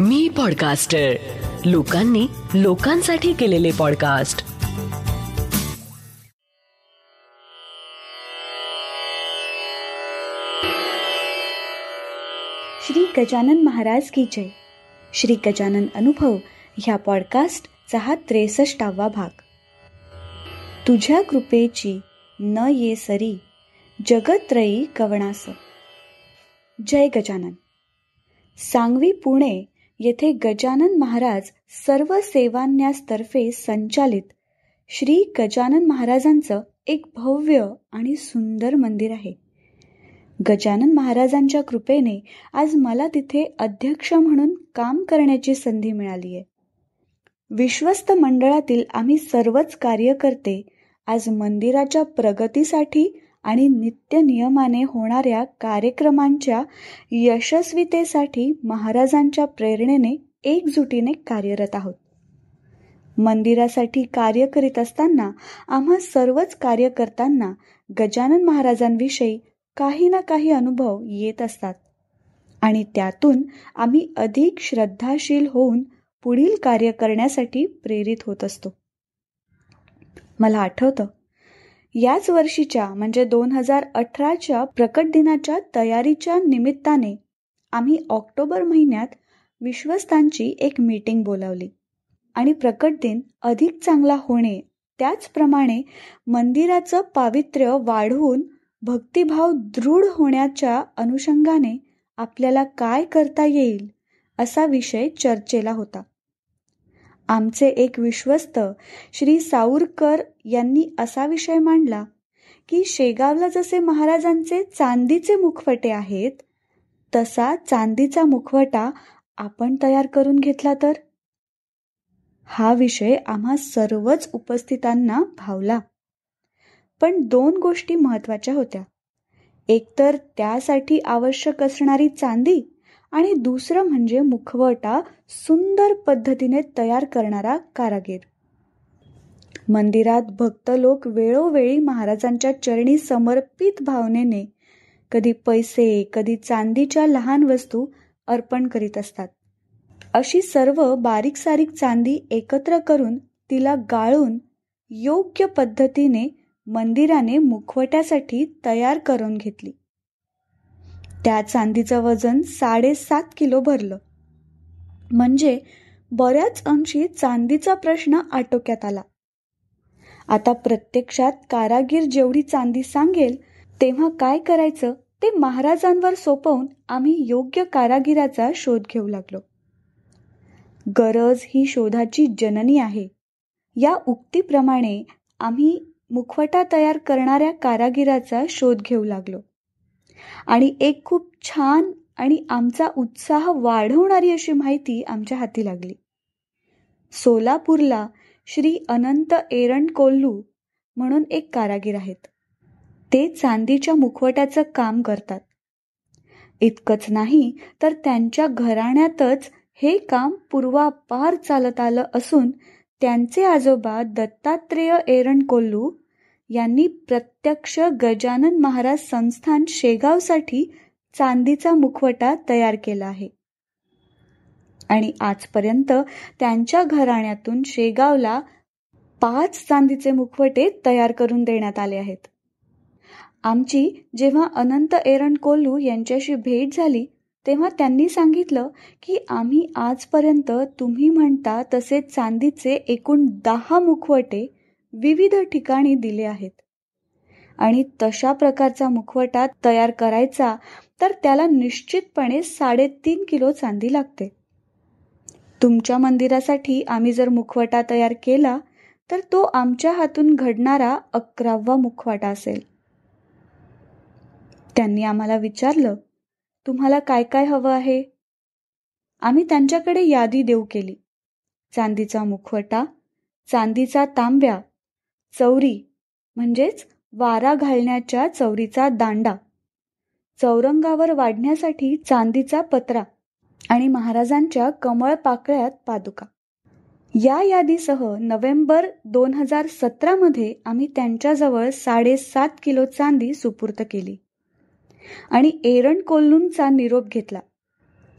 मी podcaster लोकांनी लोकांसाठी केलेले पॉडकास्ट श्री गजानन महाराज की जय. श्री गजानन अनुभव ह्या पॉडकास्टचा हा त्रेसष्टावा भाग. तुझ्या कृपेची न ये सरी जगत्रयी कवणास जय गजानन. सांगवी पुणे येथे गजानन महाराज सर्व सेवान्यासतर्फे संचालित श्री गजानन महाराजांचं एक भव्य आणि सुंदर मंदिर आहे. गजानन महाराजांच्या कृपेने आज मला तिथे अध्यक्ष म्हणून काम करण्याची संधी मिळाली आहे. विश्वस्त मंडळातील आम्ही सर्वच कार्यकर्ते आज मंदिराच्या प्रगतीसाठी आणि नित्य नियमाने होणाऱ्या कार्यक्रमांच्या यशस्वीतेसाठी महाराजांच्या प्रेरणेने एकजुटीने कार्यरत आहोत. मंदिरासाठी कार्य करीत असताना आम्हा सर्वच कार्य करताना गजानन महाराजांविषयी काही ना काही अनुभव येत असतात. आणि त्यातून आम्ही अधिक श्रद्धाशील होऊन पुढील कार्य करण्यासाठी प्रेरित होत असतो. मला आठवतं याच वर्षीच्या म्हणजे दोन हजार अठराच्या प्रकट दिनाच्या तयारीच्या निमित्ताने आम्ही ऑक्टोबर महिन्यात विश्वस्तांची एक मीटिंग बोलावली. आणि प्रकट दिन अधिक चांगला होणे त्याचप्रमाणे मंदिराचं पावित्र्य वाढवून भक्तिभाव दृढ होण्याच्या अनुषंगाने आपल्याला काय करता येईल असा विषय चर्चेला होता. आमचे एक विश्वस्त श्री साऊरकर यांनी असा विषय मांडला की शेगावला जसे महाराजांचे चांदीचे मुखवटे आहेत तसा चांदीचा मुखवटा आपण तयार करून घेतला तर? हा विषय आम्हा सर्वच उपस्थितांना भावला. पण दोन गोष्टी महत्त्वाच्या होत्या. एकतर त्यासाठी आवश्यक असणारी चांदी आणि दुसरं म्हणजे मुखवटा सुंदर पद्धतीने तयार करणारा कारागीर. मंदिरात भक्त लोक वेळोवेळी महाराजांच्या चरणी समर्पित भावनेने कधी पैसे कधी चांदीच्या लहान वस्तू अर्पण करीत असतात. अशी सर्व बारीक सारीक चांदी एकत्र करून तिला गाळून योग्य पद्धतीने मंदिराने मुखवट्यासाठी तयार करून घेतली. त्या चांदीचं वजन साडेसात किलो भरलं. म्हणजे बऱ्याच अंशी चांदीचा प्रश्न आटोक्यात आला. आता प्रत्यक्षात कारागीर जेवढी चांदी सांगेल तेव्हा काय करायचं ते महाराजांवर सोपवून आम्ही योग्य कारागिराचा शोध घेऊ लागलो. गरज ही शोधाची जननी आहे. या उक्तीप्रमाणे आम्ही मुखवटा तयार करणाऱ्या कारागिराचा शोध घेऊ लागलो. आणि एक खूप छान आणि आमचा उत्साह वाढवणारी अशी माहिती आमच्या हाती लागली. सोलापूरला श्री अनंत एरण कोल्लू म्हणून एक कारागीर आहेत. ते चांदीच्या मुखवट्याचं काम करतात. इतकंच नाही तर त्यांच्या घराण्यातच हे काम पूर्वापार चालत आलं असून त्यांचे आजोबा दत्तात्रेय एरण कोल्लू यांनी प्रत्यक्ष गजानन महाराज संस्थान शेगावसाठी चांदीचा मुखवटा तयार केला आहे. आणि आजपर्यंत त्यांच्या घराण्यातून शेगावला पाच चांदीचे मुखवटे तयार करून देण्यात आले आहेत. आमची जेव्हा अनंत एरण कोल्लू यांच्याशी भेट झाली तेव्हा त्यांनी सांगितलं की आम्ही आजपर्यंत तुम्ही म्हणता तसे चांदीचे एकूण दहा मुखवटे विविध ठिकाणी दिले आहेत. आणि तशा प्रकारचा मुखवटा तयार करायचा तर त्याला निश्चितपणे साडेतीन किलो चांदी लागते. तुमच्या मंदिरासाठी आम्ही जर मुखवटा तयार केला तर तो आमच्या हातून घडणारा अकरावा मुखवाटा असेल. त्यांनी आम्हाला विचारलं तुम्हाला काय काय हवं आहे? आम्ही त्यांच्याकडे यादी देऊ केली. चांदीचा मुखवटा चांदीचा तांब्या चौरी म्हणजेच वारा घालण्याच्या चौरीचा दांडा. चौरंगावर वाढण्यासाठी चांदीचा पत्रा आणि महाराजांच्या कमळ पाकळ्यात पादुका. या यादीसह नोव्हेंबर दोन हजार सतरामध्ये आम्ही त्यांच्याजवळ साडेसात किलो चांदी सुपूर्त केली आणि एरण कोल्लूंचा निरोप घेतला.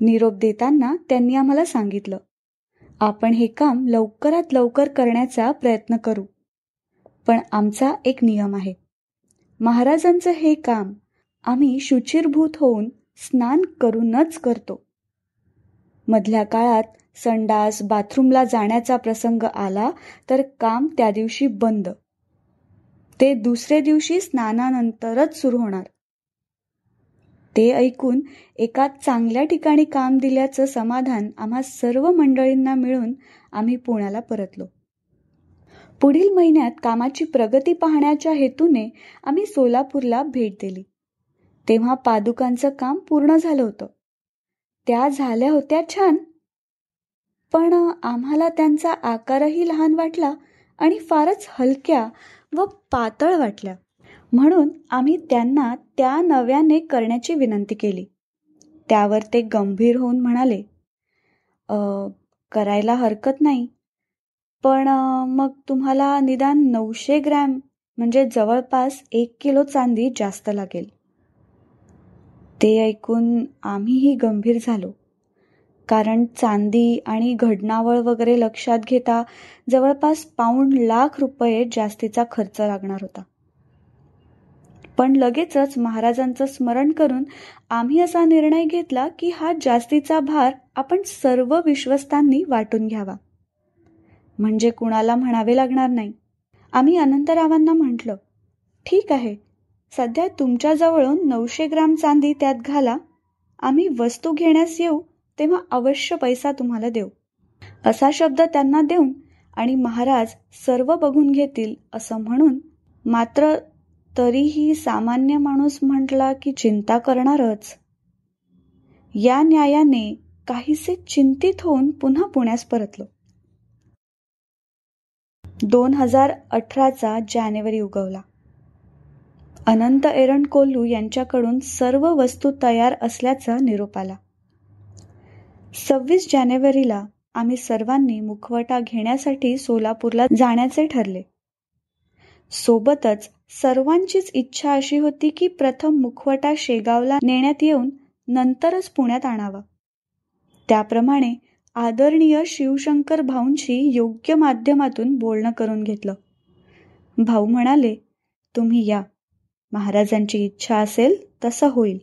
निरोप देताना त्यांनी आम्हाला सांगितलं आपण हे काम लवकरात लवकर करण्याचा प्रयत्न करू. पण आमचा एक नियम आहे. महाराजांचं हे काम आम्ही शुचिरभूत होऊन स्नान करूनच करतो. मधल्या काळात संडास बाथरूमला जाण्याचा प्रसंग आला तर काम त्या दिवशी बंद. ते दुसरे दिवशी स्नानानंतरच सुरू होणार. ते ऐकून एका चांगल्या ठिकाणी काम दिल्याचं समाधान आम्हा सर्व मंडळींना मिळून आम्ही पुण्याला परतलो. पुढील महिन्यात कामाची प्रगती पाहण्याच्या हेतूने आम्ही सोलापूरला भेट दिली. तेव्हा पादुकांचं काम पूर्ण झालं होतं. त्या झाल्या होत्या छान. पण आम्हाला त्यांचा आकारही लहान वाटला आणि फारच हलक्या व पातळ वाटल्या. म्हणून आम्ही त्यांना त्या नव्याने करण्याची विनंती केली. त्यावर ते गंभीर होऊन म्हणाले करायला हरकत नाही. पण मग तुम्हाला निदान नऊशे ग्रॅम म्हणजे जवळपास एक किलो चांदी जास्त लागेल. ते ऐकून आम्हीही गंभीर झालो. कारण चांदी आणि घडणावळ वगैरे लक्षात घेता जवळपास पाऊंड लाख रुपये जास्तीचा खर्च लागणार होता. पण लगेचच महाराजांचं स्मरण करून आम्ही असा निर्णय घेतला की हा जास्तीचा भार आपण सर्व विश्वस्तांनी वाटून घ्यावा. म्हणजे कुणाला म्हणावे लागणार नाही. आम्ही अनंतरावांना म्हटलं ठीक आहे सध्या तुमच्याजवळून नऊशे ग्राम चांदी त्यात घाला आम्ही वस्तू घेण्यास येऊ तेव्हा अवश्य पैसा तुम्हाला देऊ. असा शब्द त्यांना देऊन आणि महाराज सर्व बघून घेतील असं म्हणून मात्र तरीही सामान्य माणूस म्हटला की चिंता करणारच. या न्यायाने काहीसे चिंतित होऊन पुन्हा पुण्यास परतलो. दोन हजार अठराचा जानेवारी उगवला. अनंत एरण कोल्लू यांच्याकडून सर्व वस्तू तयार असल्याचा निरोप आला. सव्वीस जानेवारीला आम्ही सर्वांनी मुखवटा घेण्यासाठी सोलापूरला जाण्याचे ठरले. सोबतच सर्वांचीच इच्छा अशी होती की प्रथम मुखवटा शेगावला नेण्यात येऊन नंतरच पुण्यात आणावा. त्याप्रमाणे आदरणीय शिवशंकर भाऊंशी योग्य माध्यमातून बोलणं करून घेतलं. भाऊ म्हणाले तुम्ही या. महाराजांची इच्छा असेल तसं होईल.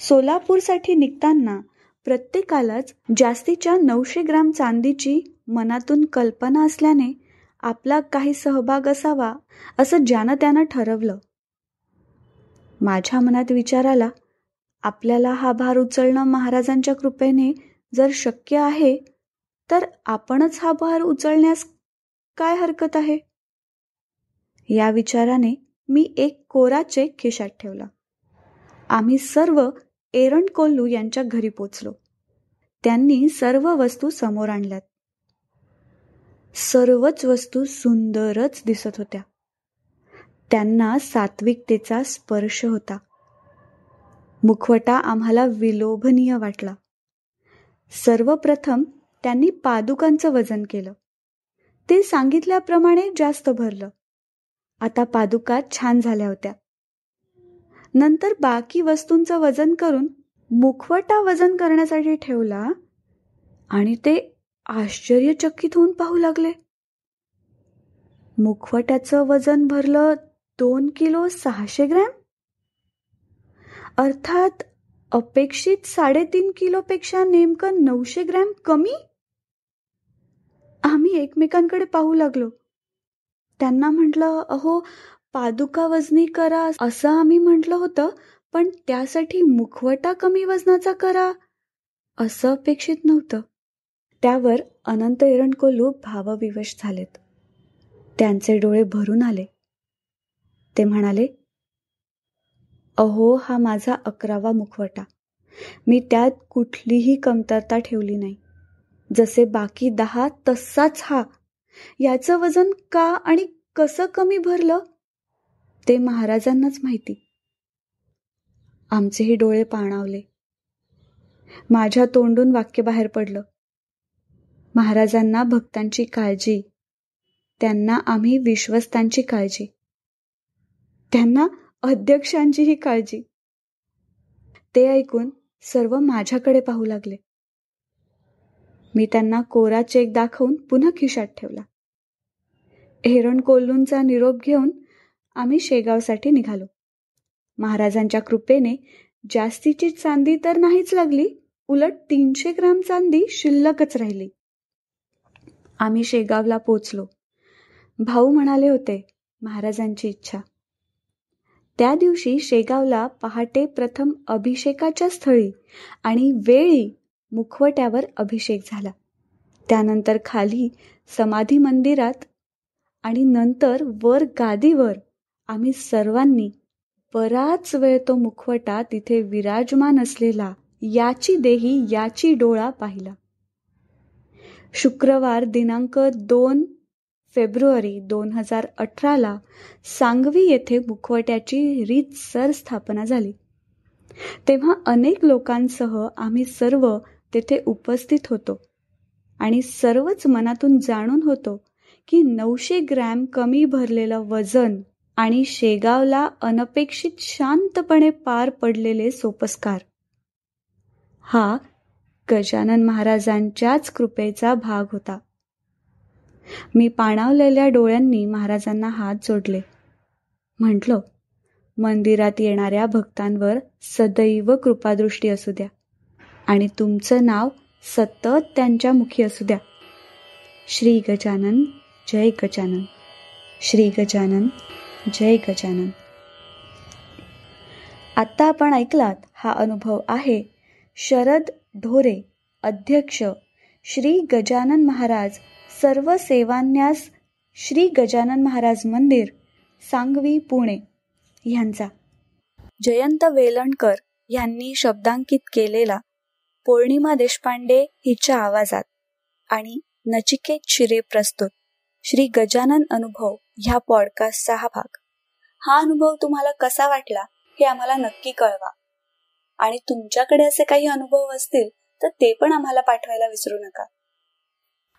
सोलापूरसाठी निघताना प्रत्येकालाच जास्तीच्या नऊशे ग्राम चांदीची मनातून कल्पना असल्याने आपला काही सहभाग असावा असं ज्यानं त्यानं ठरवलं. माझ्या मनात विचार आला आपल्याला हा भार उचलणं महाराजांच्या कृपेने जर शक्य आहे तर आपणच हा भार उचलण्यास काय हरकत आहे? या विचाराने मी एक कोरा चेक खिशात ठेवला. आम्ही सर्व एरण कोल्लू यांच्या घरी पोचलो. त्यांनी सर्व वस्तू समोर आणल्यात. सर्वच वस्तू सुंदरच दिसत होत्या. त्यांना सात्विकतेचा स्पर्श होता. मुखवटा आम्हाला विलोभनीय वाटला. सर्वप्रथम त्यांनी पादुकांचं वजन केलं. ते सांगितल्याप्रमाणे जास्त भरलं. आता पादुका छान झाल्या होत्या. नंतर बाकी वस्तूंचं वजन करून मुखवटा वजन करण्यासाठी ठेवला आणि ते आश्चर्यचकित होऊन पाहू लागले. मुखवट्याचं वजन भरलं दोन किलो सहाशे ग्रॅम? अर्थात अपेक्षित साडेतीन किलोपेक्षा नेमकं नऊशे ग्रॅम कमी? आम्ही एकमेकांकडे पाहू लागलो. त्यांना म्हटलं अहो पादुका वजनी करा असं आम्ही म्हटलं होतं पण त्यासाठी मुखवटा कमी वजनाचा करा असं अपेक्षित नव्हतं. त्यावर अनंत एरणकोलू भावविवश झालेत. त्यांचे डोळे भरून आले. ते म्हणाले अहो हा माझा अकरावा मुखवटा. मी त्यात कुठलीही कमतरता ठेवली नाही. जसे बाकी दहा तसाच हा. याचं वजन का आणि कसं कमी भरलं? ते महाराजांनाच माहिती. आमचेही डोळे पाणावले. माझ्या तोंडून वाक्य बाहेर पडलं. महाराजांना भक्तांची काळजी. त्यांना आम्ही विश्वस्तांची काळजी. त्यांना अध्यक्षांचीही काळजी. ते ऐकून सर्व माझ्याकडे पाहू लागले. मी त्यांना कोरा चेक दाखवून पुन्हा खिशात ठेवला. हेरण कोल्लूंचा निरोप घेऊन आम्ही शेगावसाठी निघालो. महाराजांच्या कृपेने जास्तीची चांदी तर नाहीच लागली उलट तीनशे ग्राम चांदी शिल्लकच राहिली. आम्ही शेगावला पोचलो. भाऊ म्हणाले होते महाराजांची इच्छा. त्या दिवशी शेगावला पहाटे प्रथम अभिषेकाच्या स्थळी आणि वेळी मुखवट्यावर अभिषेक झाला. त्यानंतर खाली समाधी मंदिरात आणि नंतर वर गादीवर आम्ही सर्वांनी बराच वेळ तो मुखवटा तिथे विराजमान असलेला याची देही याची डोळा पाहिला. शुक्रवार दिनांक दोन फेब्रुवारी दोन हजार अठराला सांगवी येथे मुखवट्याची रीतसर स्थापना झाली. तेव्हा अनेक लोकांसह आम्ही सर्व तेथे उपस्थित होतो आणि सर्वच मनातून जाणून होतो की नऊशे ग्रॅम कमी भरलेलं वजन आणि शेगावला अनपेक्षित शांतपणे पार पडलेले सोपस्कार. हा गजानन महाराजांच्याच कृपेचा भाग होता. मी पाणावलेल्या डोळ्यांनी महाराजांना हात जोडले. म्हटलो मंदिरात येणाऱ्या भक्तांवर सदैव कृपादृष्टी असू द्या आणि तुमचं नाव सतत त्यांच्या मुखी असू द्या. श्री गजानन जय गजानन. श्री गजानन जय गजानन. आत्ता आपण ऐकलात हा अनुभव आहे शरद ढोरे अध्यक्ष श्री गजानन महाराज सर्व सेवान्यास श्री गजानन महाराज मंदिर सांगवी पुणे ह्यांचा जयंत वेलणकर यांनी शब्दांकित केलेला पौर्णिमा देशपांडे हिच्या आवाजात आणि नचिकेत शिरे प्रस्तुत श्री गजानन अनुभव ह्या पॉडकास्टचा हा भाग. हा अनुभव तुम्हाला कसा वाटला हे आम्हाला नक्की कळवा. आणि तुमच्याकडे असे काही अनुभव असतील तर ते पण आम्हाला पाठवायला विसरू नका.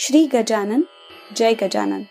श्री गजानन जय गजानन।